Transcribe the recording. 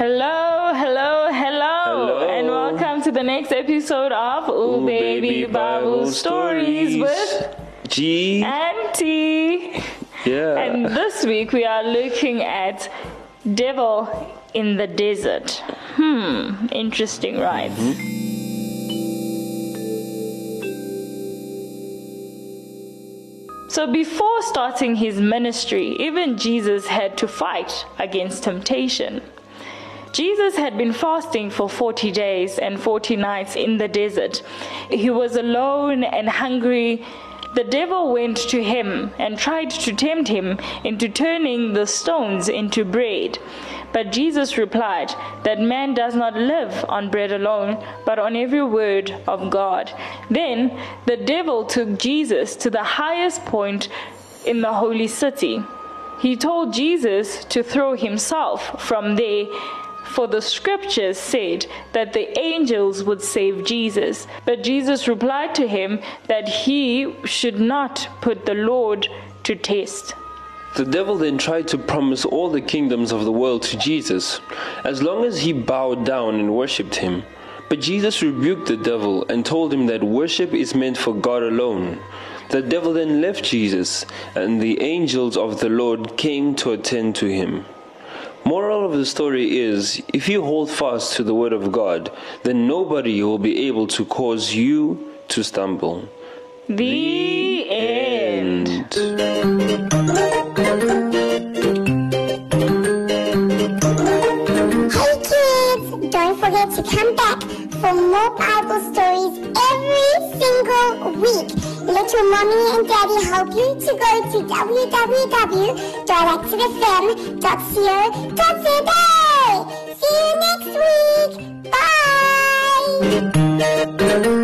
Hello, hello, hello, hello, and welcome to the next episode of Ooh, Ooh Baby, Baby Bible, Bible Stories, with G and T. Yeah. And this week we are looking at Devil in the Desert. Hmm, interesting, right? Mm-hmm. So, before starting his ministry, even Jesus had to fight against temptation. Jesus had been fasting for 40 days and 40 nights in the desert. He was alone and hungry. The devil went to him and tried to tempt him into turning the stones into bread. But Jesus replied that man does not live on bread alone, but on every word of God. Then the devil took Jesus to the highest point in the holy city. He told Jesus to throw himself from there for the scriptures said that the angels would save Jesus. But Jesus replied to him that he should not put the Lord to test. The devil then tried to promise all the kingdoms of the world to Jesus, as long as he bowed down and worshipped him. But Jesus rebuked the devil and told him that worship is meant for God alone. The devil then left Jesus, and the angels of the Lord came to attend to him. Moral of the story is if you hold fast to the word of God, then nobody will be able to cause you to stumble. The end. Hey kids, don't forget to come back for more Bible stories every single week. Get your mommy and daddy help you to go to www.directfm.co.za. See you next week. Bye.